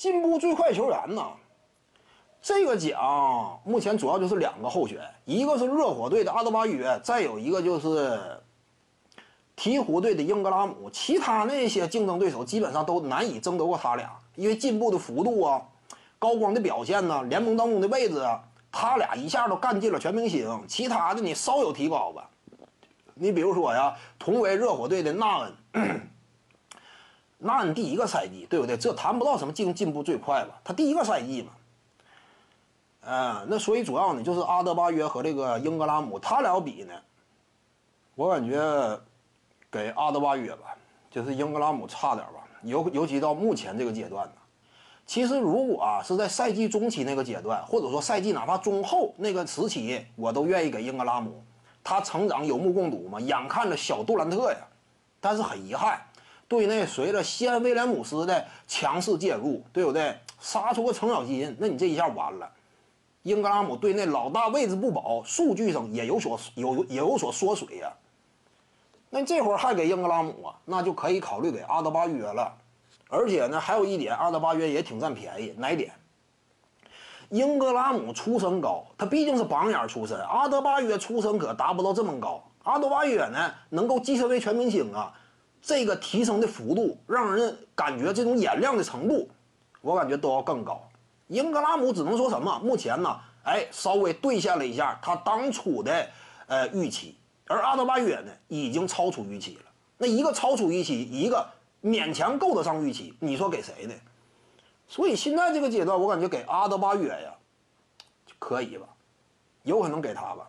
进步最快球员呢？这个奖目前主要就是两个候选，一个是热火队的阿德巴约，再有一个就是鹈鹕队的英格拉姆。其他那些竞争对手基本上都难以争得过他俩，因为进步的幅度啊、高光的表现呢、联盟当中的位置啊，他俩一下都干进了全明星。其他的你稍有提高吧。你比如说呀，同为热火队的纳恩。那你第一个赛季，对不对？这谈不到什么进进步最快吧？他第一个赛季嘛，嗯，那所以主要呢就是阿德巴约和这个英格拉姆，他俩比呢，我感觉给阿德巴约吧，就是英格拉姆差点吧。尤尤其到目前这个阶段呢，其实如果啊是在赛季中期那个阶段，或者说赛季哪怕中后那个时期，我都愿意给英格拉姆，他成长有目共睹嘛，眼看着小杜兰特呀，但是很遗憾。队内随着西安威廉姆斯的强势介入，对不对？杀出个程咬金，那你这一下完了。英格拉姆队内老大位置不保，数据上也有所有也有所缩水呀。那这会儿还给英格拉姆啊，那就可以考虑给阿德巴约了。而且呢，还有一点，阿德巴约也挺占便宜，哪点？英格拉姆出身高，他毕竟是榜眼出身，阿德巴约出身可达不到这么高。阿德巴约呢，能够跻身为全明星啊。这个提升的幅度，让人感觉这种眼亮的程度，我感觉都要更高。英格拉姆只能说什么？目前呢，哎，稍微兑现了一下他当初的呃预期，而阿德巴约呢，已经超出预期了。那一个超出预期，一个勉强够得上预期，你说给谁呢？所以现在这个阶段，我感觉给阿德巴约呀，可以吧，有可能给他吧。